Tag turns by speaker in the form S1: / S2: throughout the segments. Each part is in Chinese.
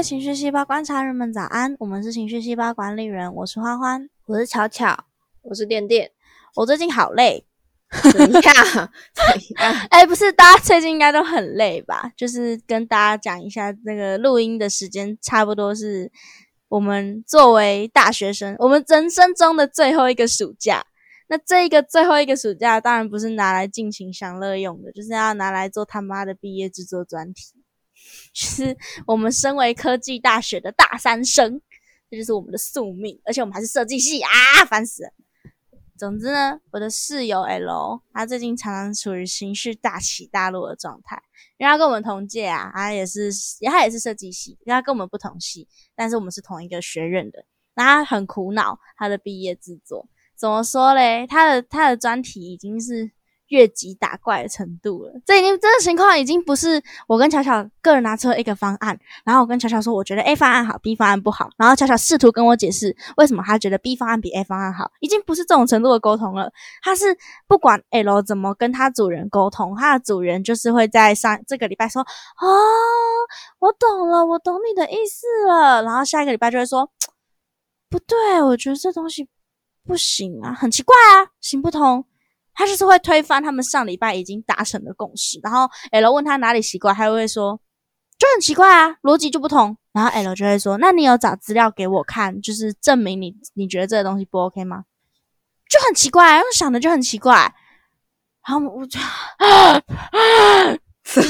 S1: 位情绪细胞观察人们早安，我们是情绪细胞管理人，我是欢欢，
S2: 我是巧巧，
S3: 我是电电。
S1: 我最近好累，
S2: 怎样？怎样？
S1: 哎，不是，大家最近应该都很累吧？就是跟大家讲一下，那个录音的时间差不多是我们作为大学生，我们人生中的最后一个暑假。那这一个最后一个暑假，当然不是拿来尽情享乐用的，就是要拿来做他妈的毕业制作专题。是我们身为科技大学的大三生，这就是我们的宿命，而且我们还是设计系啊，烦死了。总之呢，我的室友 L，他最近常常处于情绪大起大落的状态，因为他跟我们同届啊，他也是，他也是设计系，因为他跟我们不同系，但是我们是同一个学院的，那他很苦恼他的毕业制作，怎么说嘞？他的他的专题已经是。越级打怪的程度了，这已经这个情况已经不是我跟巧巧个人拿出一个方案，然后我跟巧巧说我觉得 A 方案好，B 方案不好，然后巧巧试图跟我解释为什么他觉得 B 方案比 A 方案好，已经不是这种程度的沟通了。他是不管 L 怎么跟他主人沟通，他的主人就是会在上这个礼拜说啊，我懂了，我懂你的意思了，然后下一个礼拜就会说不对，我觉得这东西不行啊，很奇怪啊，行不通。他就是会推翻他们上礼拜已经达成的共识，然后 L 问他哪里奇怪，他会说就很奇怪啊，逻辑就不同。然后 L 就会说，那你有找资料给我看，就是证明你你觉得这个东西不 OK 吗？就很奇怪，用想的就很奇怪。然后我就 就真的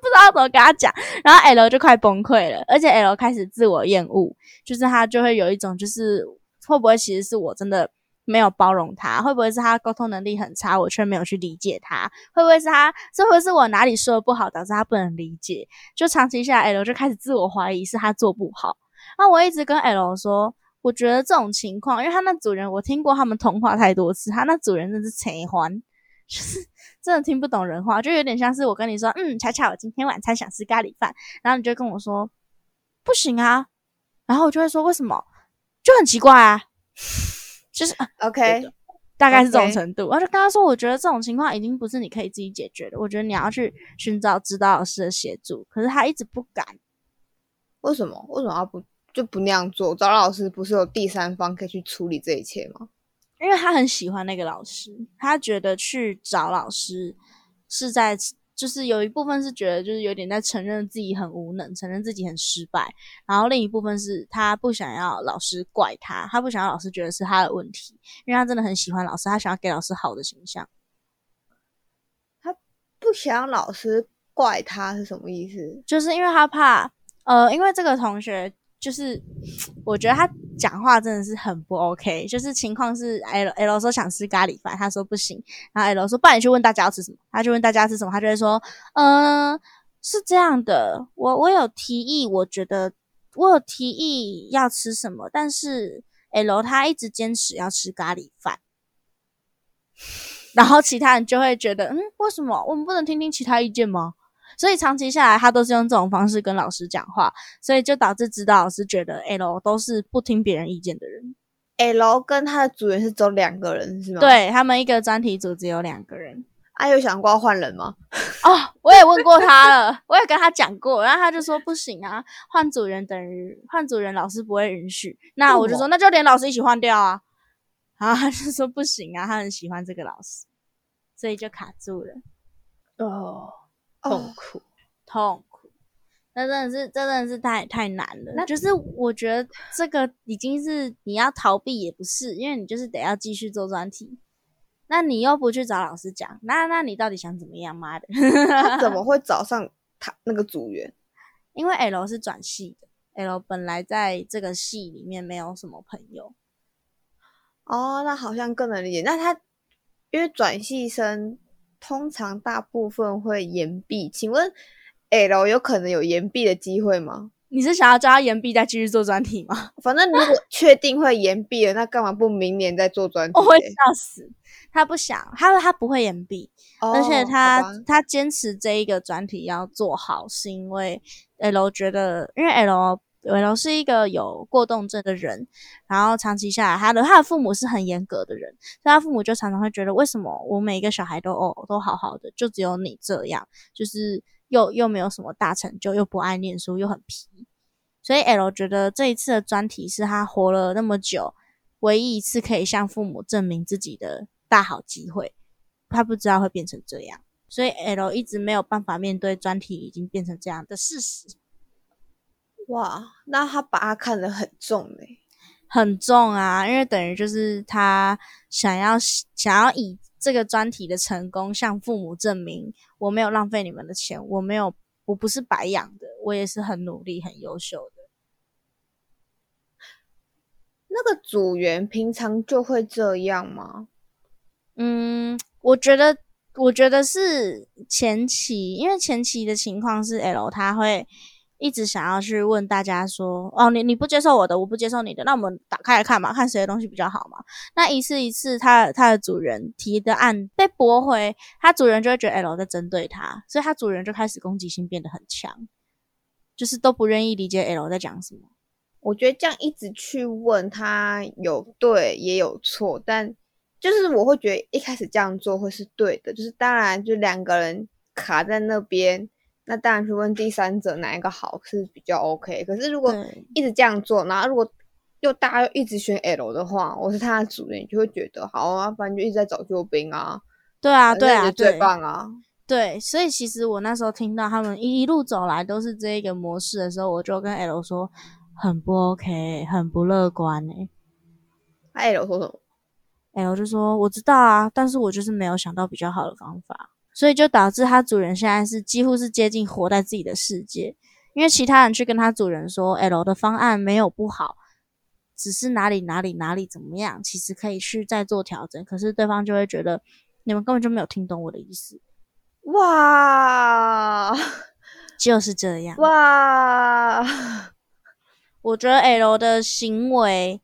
S1: 不知道怎么跟他讲，然后 L 就快崩溃了，而且 L 开始自我厌恶，就是他就会有一种就是会不会其实是我真的。没有包容他，会不会是他沟通能力很差，我却没有去理解他？会不会是他？这会是我哪里说的不好，导致他不能理解？就长期下来，L 就开始自我怀疑是他做不好。那我一直跟 L 说，我觉得这种情况，因为他那主人我听过他们通话太多次，他那主人真是贼欢，就是 真的听不懂人话，就有点像是我跟你说，嗯，巧巧，我今天晚餐想吃咖喱饭，然后你就跟我说不行啊，然后我就会说为什么？就很奇怪啊。就是
S2: OK，
S1: 大概是这种程度。我就跟他说，我觉得这种情况已经不是你可以自己解决的，我觉得你要去寻找指导老师的协助。可是他一直不敢，
S2: 为什么？为什么要不就不那样做？找老师不是有第三方可以去处理这一切吗？
S1: 因为他很喜欢那个老师，他觉得去找老师是在。就是有一部分是觉得，就是有点在承认自己很无能，承认自己很失败。然后另一部分是他不想要老师怪他，他不想要老师觉得是他的问题，因为他真的很喜欢老师，他想要给老师好的形象。
S2: 他不想要老师怪他是什么意思？
S1: 就是因为他怕，呃，因为这个同学。就是我觉得他讲话真的是很不 OK。就是情况是 L L 说想吃咖喱饭，他说不行。然后 L 说不然你去问大家要吃什么，他就问大家吃什么，他就会说，嗯，是这样的，我我有提议，我觉得我有提议要吃什么，但是 L 他一直坚持要吃咖喱饭，然后其他人就会觉得，嗯，为什么我们不能听听其他意见吗？所以长期下来，他都是用这种方式跟老师讲话，所以就导致指导老师觉得 L 都是不听别人意见的人。
S2: L 跟他的组员是只有两个人是吗？
S1: 对他们一个专题组只有两个人。
S2: 啊，有想过要换人吗？
S1: 哦，我也问过他了，我也跟他讲过，然后他就说不行啊，换组员等于换组员，老师不会允许。那我就说那就连老师一起换掉啊。然后他就说不行啊，他很喜欢这个老师，所以就卡住了。
S3: 哦。痛苦，
S1: 痛苦，那真的是，真的是太太难了。那就是我觉得这个已经是你要逃避也不是，因为你就是得要继续做专题。那你又不去找老师讲，那那你到底想怎么样？妈的，
S2: 他怎么 会找上他那个组员？
S1: 因为 L 是转系的，L 本来在这个系里面没有什么朋友。
S2: 哦，那好像更能理解。那他因为转系生。通常大部分会延毕，请问 L 有可能有延毕的机会吗？
S1: 你是想要叫他延毕再继续做专题吗？
S2: 反正如果 确定会延毕了，那干嘛不明年再做专题？
S1: 我会笑死。他不想，他他不会延毕，而且他他坚持这一个专题要做好，是因为 L 觉得，因为 L L 是一个有过动症的人，然后长期下来，他的他的父母是很严格的人，所以他父母就常常会觉得，为什么我每一个小孩都哦都好好的，就只有你这样，就是又又没有什么大成就，又不爱念书，又很皮。所以 L 觉得这一次的专题是他活了那么久，唯一一次可以向父母证明自己的大好机会。他不知道会变成这样，所以 L 一直没有办法面对专题已经变成这样的事实。
S2: 哇，那他把他看得很重嘞，
S1: 很重啊，因为等于就是他想要想要以这个专题的成功向父母证明，我没有浪费你们的钱，我没有，我不是白养的，我也是很努力、很优秀的。
S2: 那个组员平常就会这样吗？
S1: 嗯，我觉得，我觉得是前期，因为前期的情况是 L 他会。一直想要去问大家说，哦，你你不接受我的，我不接受你的，那我们打开来看嘛，看谁的东西比较好嘛。那一次一次，他他的主人提的案被驳回，他主人就会觉得 L 在针对他，所以他主人就开始攻击性变得很强，就是都不愿意理解 L 在讲什么。
S2: 我觉得这样一直去问他有对也有错，但就是我会觉得一开始这样做会是对的，就是当然就两个人卡在那边。那当然去问第三者哪一个好是比较 OK，可是如果一直这样做，然后如果又大家又一直选 L 的话，我是他的主人，你就会觉得好啊，反正就一直在找救兵啊。
S1: 对啊，对啊，
S2: 最棒啊。
S1: 对，所以其实我那时候听到他们一一路走来都是这一个模式的时候，我就跟 L 说很不 OK，很不乐观哎。
S2: L 说什么
S1: ？L 就说我知道啊，但是我就是没有想到比较好的方法。所以就导致他主人现在是几乎是接近活在自己的世界，因为其他人去跟他主人说，L 的方案没有不好，只是哪里哪里哪里怎么样，其实可以去再做调整。可是对方就会觉得你们根本就没有听懂我的意思。
S2: 哇，
S1: 就是这样。
S2: 哇，
S1: 我觉得 L 的行为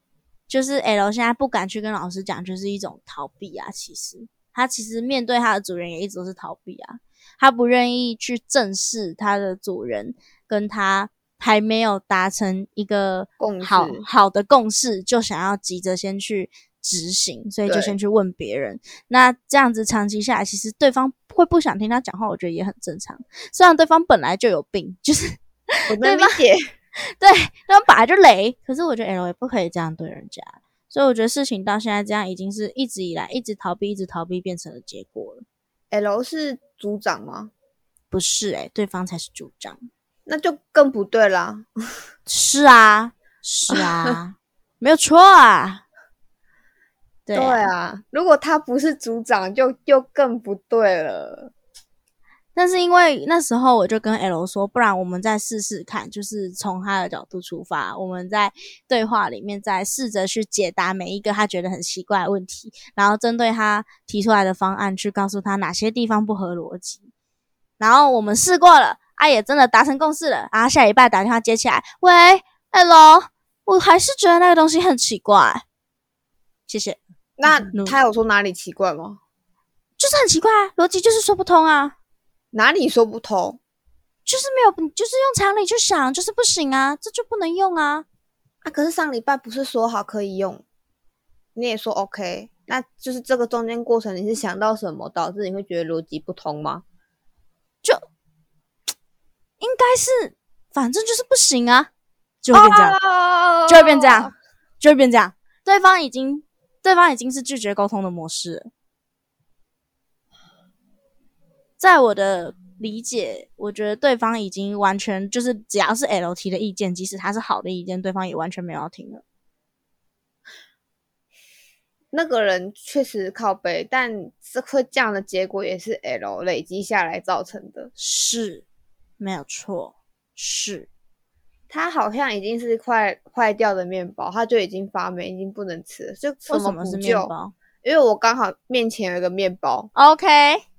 S1: 就是 L 现在不敢去跟老师讲，就是一种逃避啊，其实。他其实面对他的主人也一直都是逃避啊，他不愿意去正视他的主人跟他还没有达成一个好好的共识，就想要急着先去执行，所以就先去问别人。那这样子长期下来，其实对方会不想听他讲话，我觉得也很正常。虽然对方本来就有病，就是
S2: 我能理解，
S1: 对，对方本来就雷，可是我觉得 L 也不可以这样对人家。所以我觉得事情到现在这样，已经是一直以来一直逃避、一直逃避变成了结果了。
S2: L 是组长吗？
S1: 不是，诶对方才是组长，
S2: 那就更不对啦。
S1: 是啊，是啊，没有错啊。
S2: 对啊，如果他不是组长，就就更不对了。
S1: 但是因为那时候我就跟 L 说，不然我们再试试看，就是从他的角度出发，我们在对话里面再试着去解答每一个他觉得很奇怪的问题，然后针对他提出来的方案去告诉他哪些地方不合逻辑。然后我们试过了，啊也真的达成共识了，然后下礼拜打电话接起来，喂，L，我还是觉得那个东西很奇怪，谢谢。
S2: 那他有说哪里奇怪吗？
S1: 就是很奇怪啊，逻辑就是说不通啊。
S2: 哪里说不通？
S1: 就是没有，就是用常理去想，就是不行啊，这就不能用啊！
S2: 啊，可是上礼拜不是说好可以用，你也说 OK，那就是这个中间过程你是想到什么导致你会觉得逻辑不通吗？
S1: 就应该是，反正就是不行啊，就会变这样，就会变这样，就会变这样。对方已经，对方已经是拒绝沟通的模式。在我的理解，我觉得对方已经完全就是只要是 L 提的意见，即使他是好的意见，对方也完全没有要听了。
S2: 那个人确实靠背，但这会这样的结果也是 L 累积下来造成的，
S1: 是没有错。是
S2: 他好像已经是块坏掉的面包，他就已经发霉，已经不能吃了。就
S1: 为什么是面包？
S2: 因为我刚好面前有一个面包。
S1: OK。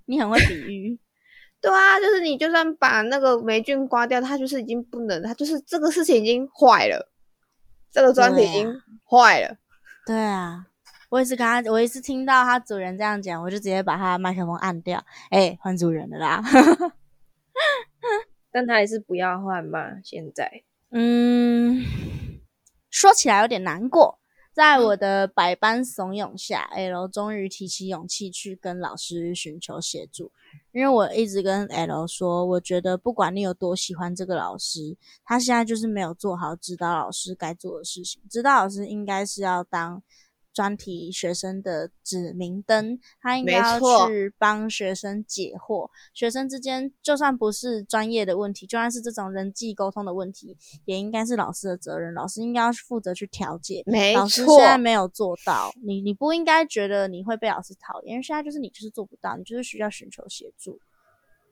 S1: 你很会比喻，
S2: 对啊，就是你就算把那个霉菌刮掉，它就是已经不能，它就是这个事情已经坏了，这个专题已经坏了。
S1: 对啊，我也是跟他，我也是听到他主人这样讲，我就直接把他的麦克风按掉，哎，换主人了啦。
S3: 但他还是不要换嘛，现在
S1: 嗯，说起来有点难过。在我的百般怂恿下，L 终于提起勇气去跟老师寻求协助。因为我一直跟 L 说，我觉得不管你有多喜欢这个老师，他现在就是没有做好指导老师该做的事情。指导老师应该是要当。专题学生的指明灯，他应该要去帮学生解惑。学生之间就算不是专业的问题，就算是这种人际沟通的问题，也应该是老师的责任。老师应该要负责去调解。
S2: 没
S1: 错，老师现在没有做到，你你不应该觉得你会被老师讨厌，因为现在就是你就是做不到，你就是需要寻求协助。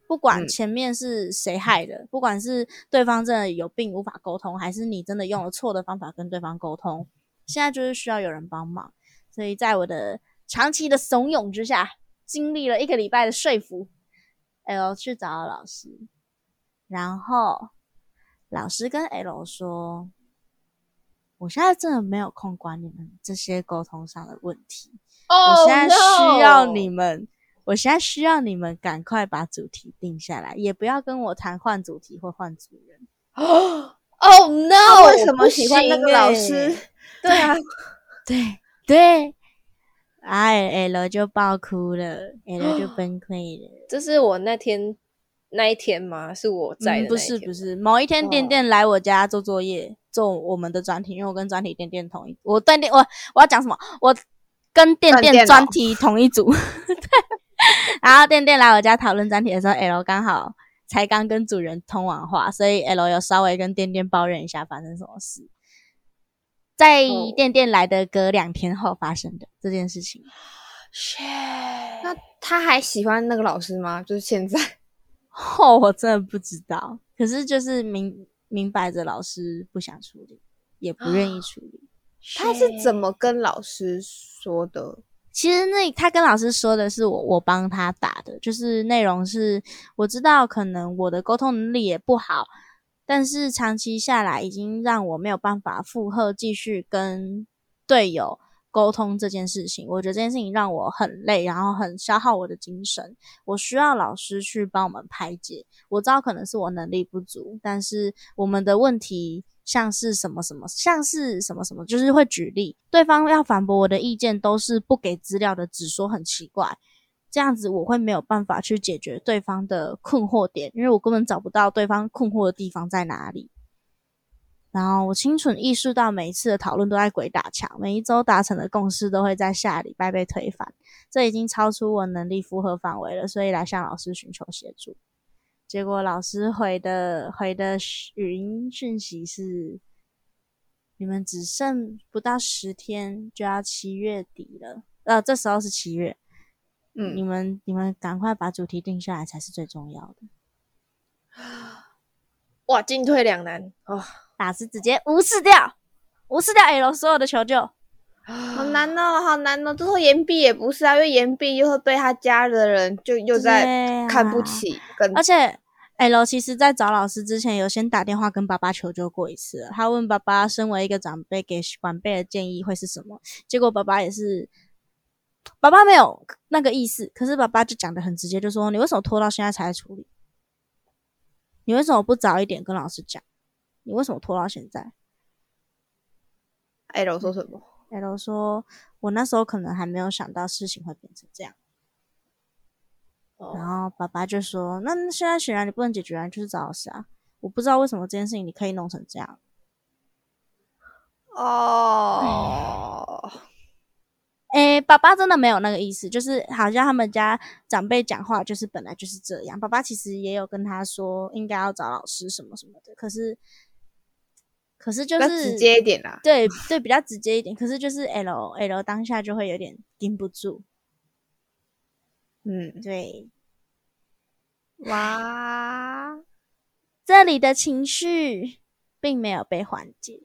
S1: 不管前面是谁害的，不管是对方真的有病无法沟通，还是你真的用了错的方法跟对方沟通。现在就是需要有人帮忙，所以在我的长期的怂恿之下，经历了一个礼拜的说服，L 去找了老师，然后老师跟 L 说：“我现在真的没有空管你们这些沟通上的问题，我现在需要你们，我现在需要你们赶快把主题定下来，也不要跟我谈换主题或换主人。”
S3: 哦，Oh no！
S2: 为什么喜欢那个老师？
S3: 对啊，
S1: 对 对，哎，L 就爆哭了，L 就 崩溃了。
S3: 这是我那天那一天吗？是我在的
S1: 不是不是，某一天店店来我家做作业，做我们的专题，因为我跟专题店店同一，我断店我我要讲什么？我跟店店专题同一组，对。然后店店来我家讨论专题的时候，L 刚好才刚跟主人通完话，所以 L 有稍微跟店店抱怨一下发生什么事。在店店来的隔两天后发生的这件事情，
S2: 那他还喜欢那个老师吗？就是现在？
S1: 哦，我真的不知道。可是就是明明摆着老师不想处理，也不愿意处理。
S2: 他是怎么跟老师说的？
S1: 其实那他跟老师说的是我我帮他打的，就是内容是我知道可能我的沟通能力也不好。但是长期下来，已经让我没有办法负荷继续跟队友沟通这件事情。我觉得这件事情让我很累，然后很消耗我的精神。我需要老师去帮我们排解。我知道可能是我能力不足，但是我们的问题像是什么什么，像是什么什么，就是会举例，对方要反驳我的意见都是不给资料的，只说很奇怪。这样子我会没有办法去解决对方的困惑点，因为我根本找不到对方困惑的地方在哪里。然后我清楚意识到每一次的讨论都在鬼打墙，每一周达成的共识都会在下礼拜被推翻，这已经超出我能力负荷范围了，所以来向老师寻求协助。结果老师回的回的语音讯息是：你们只剩不到十天就要七月底了，呃，这时候是七月。嗯，你们你们赶快把主题定下来才是最重要的。
S3: 哇，进退两难哦！
S1: 老师直接无视掉，无视掉 L 所有的求救，
S2: 好难哦，好难哦！最后岩壁也不是啊，因为岩壁又会被他家的人就又在看不起。
S1: 而且 L 其实在找老师之前，有先打电话跟爸爸求救过一次。他问爸爸，身为一个长辈，给晚辈的建议会是什么？结果爸爸也是。爸爸没有那个意思，可是爸爸就讲的很直接，就说你为什么拖到现在才处理？你为什么不早一点跟老师讲？你为什么拖到现在
S2: ？L 说什么
S1: ？L 说，我那时候可能还没有想到事情会变成这样。然后爸爸就说，那现在显然你不能解决，就是找老师啊。我不知道为什么这件事情你可以弄成这样。哦。诶，爸爸真的没有那个意思，就是好像他们家长辈讲话就是本来就是这样。爸爸其实也有跟他说应该要找老师什么什么的，可是，可是就是
S2: 直接一点啦，
S1: 对对，比较直接一点。可是就是 L L 当下就会有点顶不住，嗯，对，哇，这里的情绪并没有被缓解，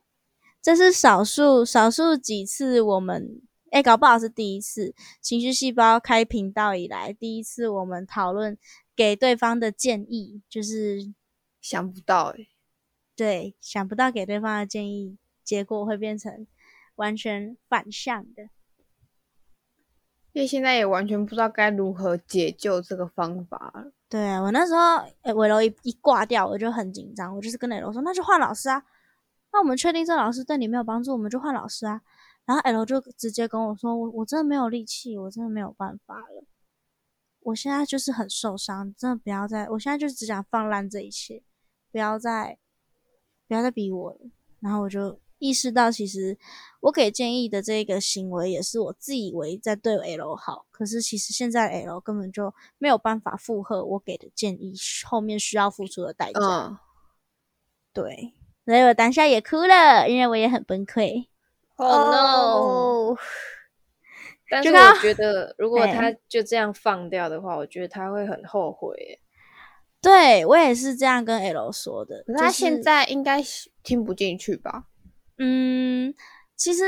S1: 这是少数少数几次我们。哎，搞不好是第一次情绪细胞开频道以来第一次，我们讨论给对方的建议，就是
S2: 想不到哎，
S1: 对，想不到给对方的建议，结果会变成完全反向的，
S2: 因为现在也完全不知道该如何解救这个方法。
S1: 对啊，我那时候伟楼一一挂掉，我就很紧张，我就是跟磊楼说，那就换老师啊。那我们确定这老师对你没有帮助，我们就换老师啊。然后 L 就直接跟我说，我我真的没有力气，我真的没有办法了。我现在就是很受伤，真的不要再，我现在就是只想放烂这一切，不要再不要再逼我了。然后我就意识到，其实我给建议的这个行为也是我自以为在对 L 好，可是其实现在 L 根本就没有办法负荷我给的建议后面需要付出的代价。
S2: 嗯，
S1: 对，所以我当下也哭了，因为我也很崩溃。
S3: Oh no！
S2: 哦
S3: 但
S1: 是
S3: 我觉得，如果
S1: 哎
S3: 他就这样放掉的话，我觉得他会很后悔。
S1: 对我也是这样跟 L 说的。
S2: 可是他现在应该听不进去吧？
S1: 嗯，其实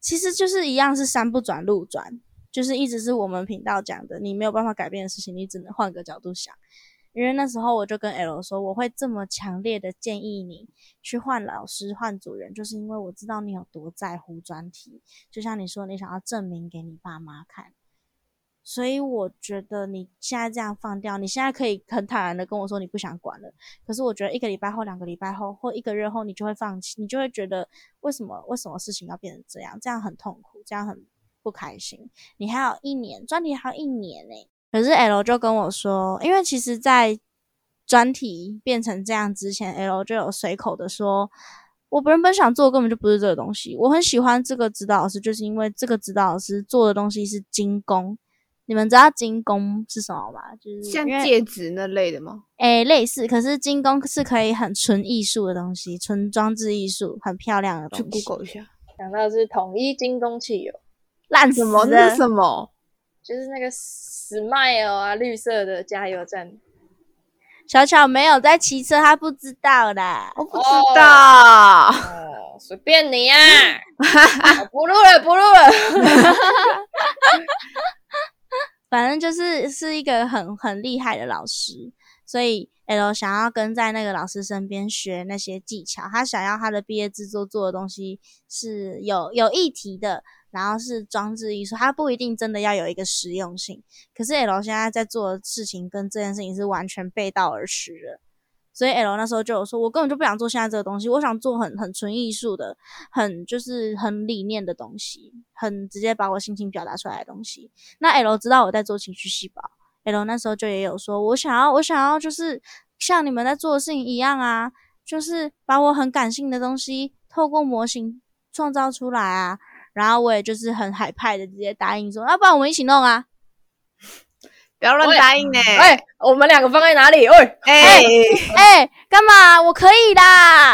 S1: 其实就是一样是山不转路转，就是一直是我们频道讲的，你没有办法改变的事情，你只能换个角度想。因为那时候我就跟 L 说，我会这么强烈的建议你去换老师、换主人，就是因为我知道你有多在乎专题。就像你说，你想要证明给你爸妈看，所以我觉得你现在这样放掉，你现在可以很坦然的跟我说你不想管了。可是我觉得一个礼拜后、两个礼拜后或一个月后，你就会放弃，你就会觉得为什么为什么事情要变成这样？这样很痛苦，这样很不开心。你还有一年，专题还有一年呢、可是 L 就跟我说，因为其实，在专题变成这样之前，L 就有随口的说，我原本想做根本就不是这个东西。我很喜欢这个指导老师，就是因为这个指导老师做的东西是精工。你们知道精工是什么吗？就是
S2: 像戒指那类的吗？
S1: 诶、类似，可是精工是可以很纯艺术的东西，纯装置艺术，很漂亮的东西。
S2: 去 Google 一下，
S3: 想到是统一精工汽油，
S1: 烂
S2: 什么？那是！什么？
S3: 就是那个 Smile 啊，绿色的加油站。
S1: 小巧没有在骑车，他不知道啦。
S2: 我不知道。
S3: 哦，随便你呀、啊，不录了，不录了。
S1: 反正就是是一个很很厉害的老师，所以 L 想要跟在那个老师身边学那些技巧，他想要他的毕业制作做的东西是有有议题的，然后是装置艺术，它不一定真的要有一个实用性。可是 L 现在在做的事情跟这件事情是完全背道而驰的，所以 L 那时候就有说，我根本就不想做现在这个东西，我想做很很纯艺术的，很就是很理念的东西，很直接把我心情表达出来的东西。那 L 知道我在做情绪细胞，L 那时候就也有说，我想要我想要就是像你们在做的事情一样啊，就是把我很感性的东西透过模型创造出来啊。然后我也就是很海派的直接答应说，要、不然我们一起弄啊。
S2: 不要乱答应呢。
S3: 哎、我们两个放在哪里？喂，
S2: 哎，
S1: 哎、干嘛？我可以的，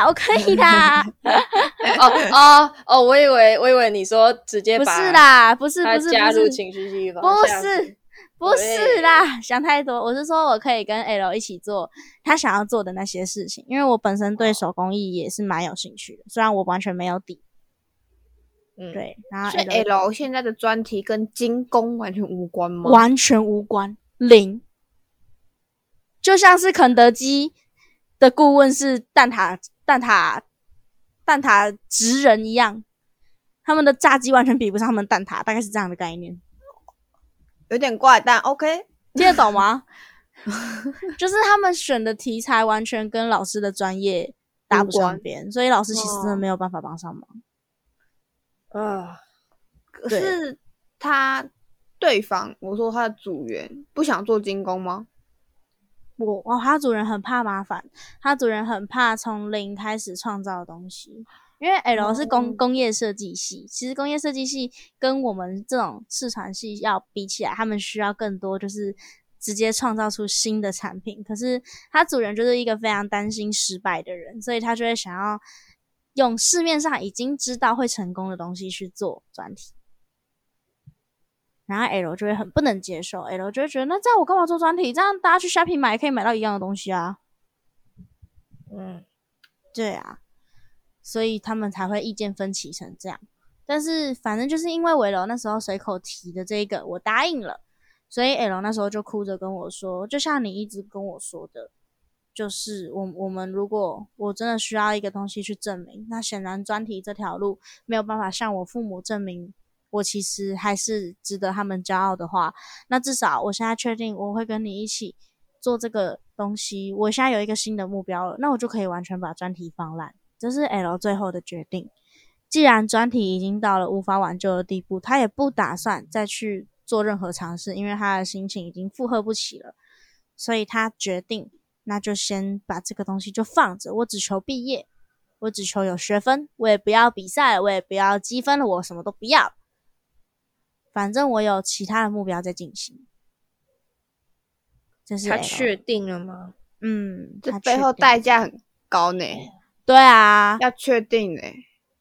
S1: 我可以的。
S3: 哦哦哦，我以为我以为你说直接
S1: 不是啦，不是不是不是，
S3: 加入情绪细胞，
S1: 不是不是啦，想太多。我是说我可以跟 L 一起做他想要做的那些事情，因为我本身对手工艺也是蛮有兴趣的，虽然我完全没有底。
S3: 嗯，
S1: 对，然后
S2: 所以
S1: L
S2: L 现在的专题跟精工完全无关吗？
S1: 完全无关，零，就像是肯德基的顾问是蛋挞蛋挞蛋挞职人一样，他们的炸鸡完全比不上他们蛋挞，大概是这样的概念。
S2: 有点怪，但 OK。
S1: 听得懂吗？就是他们选的题材完全跟老师的专业搭不上边，所以老师其实真的
S2: 哦
S1: 没有办法帮上忙。
S3: 啊，
S2: 可是他对方，我说他的组员不想做精工吗？
S1: 我哦，他主人很怕麻烦，他主人很怕从零开始创造东西。因为 L 是工、
S2: 哦
S1: 工业设计系，其实工业设计系跟我们这种市传系要比起来，他们需要更多就是直接创造出新的产品。可是他主人就是一个非常担心失败的人，所以他就会想要用市面上已经知道会成功的东西去做专题。然后 L 就会很不能接受，L 就会觉得那这样我干嘛做专题？这样大家去 shopping 买也可以买到一样的东西啊。
S3: 嗯，
S1: 对啊，所以他们才会意见分歧成这样。但是反正就是因为维柔那时候随口提的这个，我答应了，所以 L 那时候就哭着跟我说，就像你一直跟我说的，就是我我们如果我真的需要一个东西去证明，那显然专题这条路没有办法向我父母证明。我其实还是值得他们骄傲的话，那至少我现在确定我会跟你一起做这个东西。我现在有一个新的目标了，那我就可以完全把专题放烂。这是 L 最后的决定。既然专题已经到了无法挽救的地步，他也不打算再去做任何尝试，因为他的心情已经负荷不起了，所以他决定，那就先把这个东西就放着。我只求毕业，我只求有学分，我也不要比赛了，我也不要积分了，我什么都不要。反正我有其他的目标在进行。这是
S3: 他确定了吗？
S1: 嗯，
S2: 这背后代价很高呢，
S1: 对啊，
S2: 要确定呢，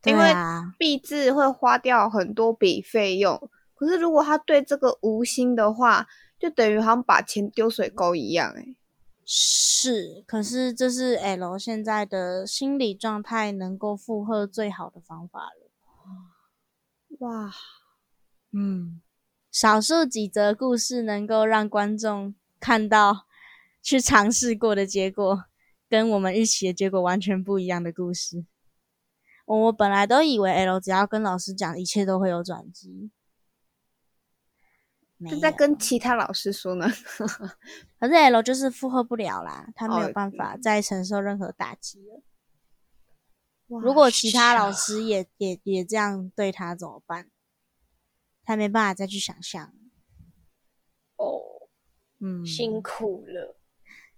S1: 对
S2: 因为
S1: 啊，
S2: 毕制会花掉很多笔费用。可是如果他对这个无心的话，就等于好像把钱丢水沟一样，哎，
S1: 是，可是这是 L 现在的心理状态能够负荷最好的方法了。
S2: 哇，
S1: 嗯，少数几则故事能够让观众看到去尝试过的结果，跟我们预期的结果完全不一样的故事。我我本来都以为 L 只要跟老师讲，一切都会有转机。没有
S2: 就在跟其他老师说呢。
S1: 可是 L 就是负荷不了啦，他没有
S2: 哦
S1: 办法再承受任何打击了。如果其他老师也也也这样对他怎么办？他没办法再去想象。
S3: 哦，
S1: 嗯，
S3: 辛苦了。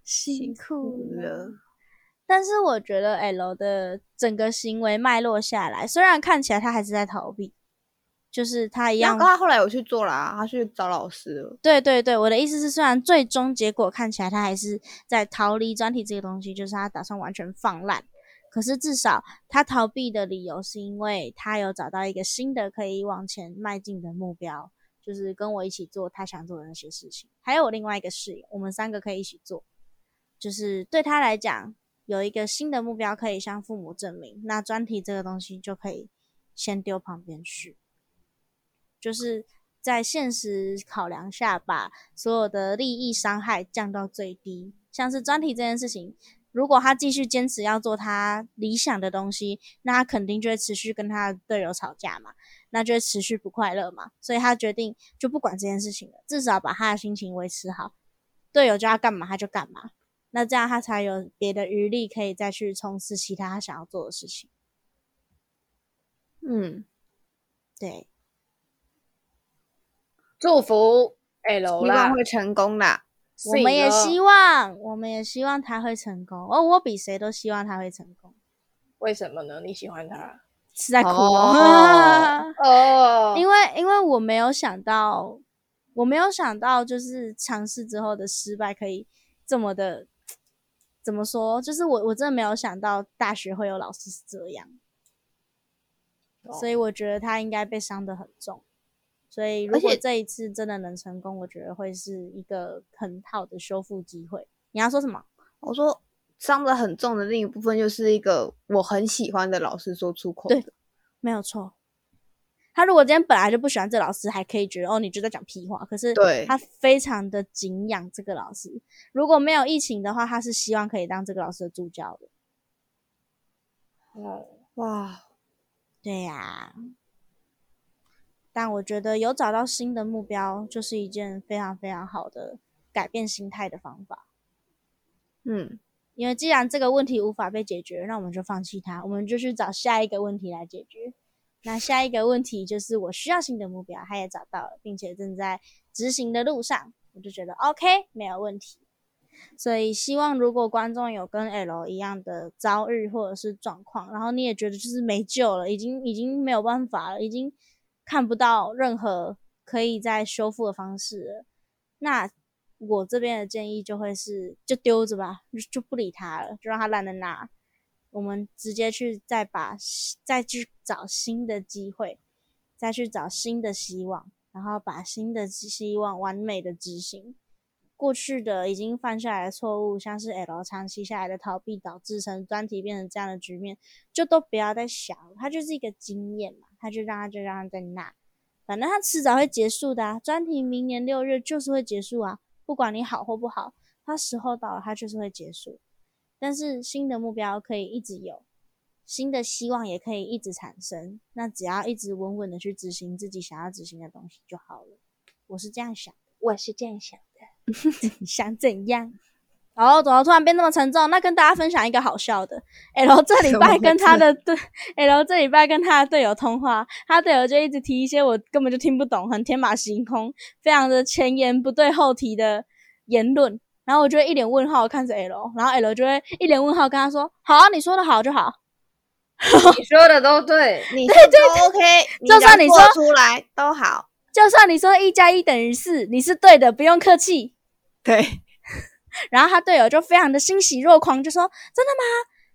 S1: 辛苦了。
S2: 了，
S1: 但是我觉得 L 的整个行为脉络下来，虽然看起来他还是在逃避，就是他一样
S2: 然后。他后来有去做啦，他去找老师了。
S1: 对对对，我的意思是，虽然最终结果看起来他还是在逃离专题这个东西，就是他打算完全放烂。可是至少他逃避的理由是因为他有找到一个新的可以往前迈进的目标，就是跟我一起做他想做的那些事情。还有我另外一个室友，我们三个可以一起做，就是对他来讲有一个新的目标可以向父母证明，那专题这个东西就可以先丢旁边去。就是在现实考量下，把所有的利益伤害降到最低。像是专题这件事情，如果他继续坚持要做他理想的东西，那他肯定就会持续跟他的队友吵架嘛，那就会持续不快乐嘛。所以他决定就不管这件事情了，至少把他的心情维持好。队友叫他干嘛他就干嘛，那这样他才有别的余力可以再去从事其他他想要做的事情。
S2: 嗯，
S1: 对，
S3: 祝福 L 啦
S2: 希望，会成功啦。
S1: 我们也希望，我们也希望他会成功。哦，我比谁都希望他会成功。
S3: 为什么呢？你喜欢他？
S1: 是在哭
S2: 哦
S1: 哦，
S3: 哦，
S1: 因为因为我没有想到，我没有想到，就是尝试之后的失败可以这么的，怎么说？就是我我真的没有想到大学会有老师是这样，
S3: 哦
S1: 所以我觉得他应该被伤得很重。所以如果这一次真的能成功，我觉得会是一个很好的修复机会。你要说什么？
S2: 我说伤得很重的另一部分，就是一个我很喜欢的老师说出口
S1: 对
S2: 的。
S1: 没有错。他如果今天本来就不喜欢这老师，还可以觉得哦，你就在讲屁话。可是
S2: 对
S1: 他非常的敬仰这个老师。如果没有疫情的话，他是希望可以当这个老师的助教的。
S3: 哦，
S2: 哇，
S1: 对呀、但我觉得有找到新的目标，就是一件非常非常好的改变心态的方法。
S2: 嗯，
S1: 因为既然这个问题无法被解决，那我们就放弃它，我们就去找下一个问题来解决。那下一个问题就是我需要新的目标，他也找到了，并且正在执行的路上，我就觉得 OK 没有问题。所以希望如果观众有跟 L 一样的遭遇或者是状况，然后你也觉得就是没救了，已经已经没有办法了，已经看不到任何可以再修复的方式，那我这边的建议就会是，就丢着吧，就不理他了，就让他懒得拿。我们直接去再把再去找新的机会，再去找新的希望，然后把新的希望完美的执行。过去的已经犯下来的错误，像是 L 长期下来的逃避，导致成专题变成这样的局面，就都不要再想。它就是一个经验嘛，他就让他就让他在那，反正他迟早会结束的啊。专题明年六日就是会结束啊，不管你好或不好，他时候到了，他就是会结束。但是新的目标可以一直有，新的希望也可以一直产生。那只要一直稳稳的去执行自己想要执行的东西就好了。我是这样想的，
S3: 我是这样想的。
S1: 你 想怎样？然后怎么突然变那么沉重？那跟大家分享一个好笑的。L 这礼拜跟他的队，L 这礼拜跟他的队友通话，他队友就一直提一些我根本就听不懂、很天马行空、非常的前言不对后题的言论。然后我就会一脸问号看着 L，然后 L 就会一脸问号跟他说：“好啊，你说的好就好。”
S3: 你说的都对，
S2: 你对对 OK，
S1: 就算你说
S2: 出来都好，
S1: 就算你说一加一等于四，你是对的，不用客气。
S2: 对。
S1: 然后他队友就非常的欣喜若狂，就说：“真的吗？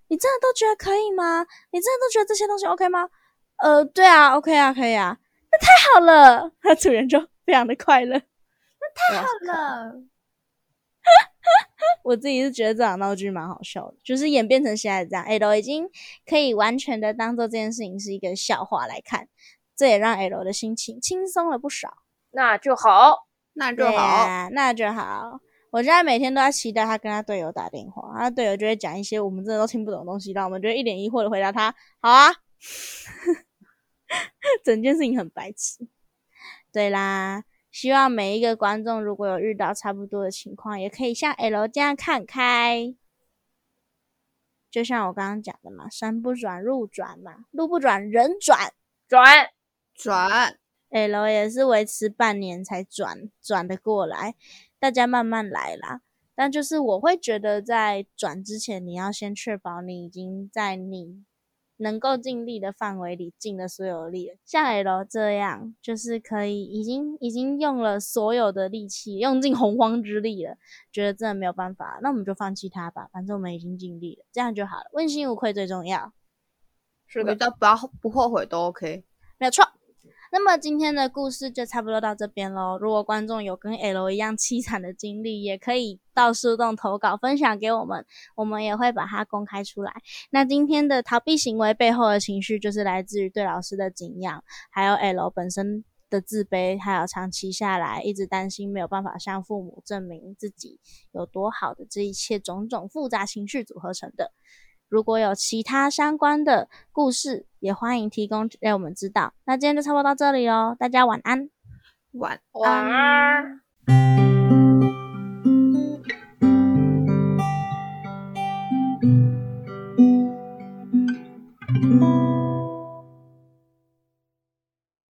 S1: 你真的都觉得可以吗？你真的都觉得这些东西 OK 吗？”呃，对啊，OK 啊，可以啊，那太好了。他主人就非常的快乐，
S2: 那太好了。
S1: 我自己是觉得这场闹剧蛮好笑的，就是演变成现在这样，L 已经可以完全的当做这件事情是一个笑话来看，这也让 L 的心情轻松了不少。
S3: 那就好，
S2: 那就好，
S1: 那就好。我现在每天都在期待他跟他队友打电话，他队友就会讲一些我们真的都听不懂的东西，让我们就一脸疑惑的回答他：“好啊。”整件事情很白痴。对啦，希望每一个观众如果有遇到差不多的情况，也可以像 L 这样看开。就像我刚刚讲的嘛，山不转路转嘛，路不转人转
S3: 转
S2: 转。
S1: L 也是维持半年才转转的过来。大家慢慢来啦，但就是我会觉得，在转之前，你要先确保你已经在你能够尽力的范围里尽了所有力了。像 L 这样，就是可以已经已经用了所有的力气，用尽洪荒之力了，觉得真的没有办法，那我们就放弃它吧，反正我们已经尽力了，这样就好了，问心无愧最重要。
S2: 是的，不要不后悔都 OK，
S1: 没有错。那么今天的故事就差不多到这边喽。如果观众有跟 L 一样凄惨的经历，也可以到树洞投稿分享给我们，我们也会把它公开出来。那今天的逃避行为背后的情绪，就是来自于对老师的敬仰，还有 L 本身的自卑，还有长期下来一直担心没有办法向父母证明自己有多好的这一切种种复杂情绪组合成的。如果有其他相关的故事，也欢迎提供让我们知道。那今天就差不多到这里喽，大家晚安，
S2: 晚
S3: 安。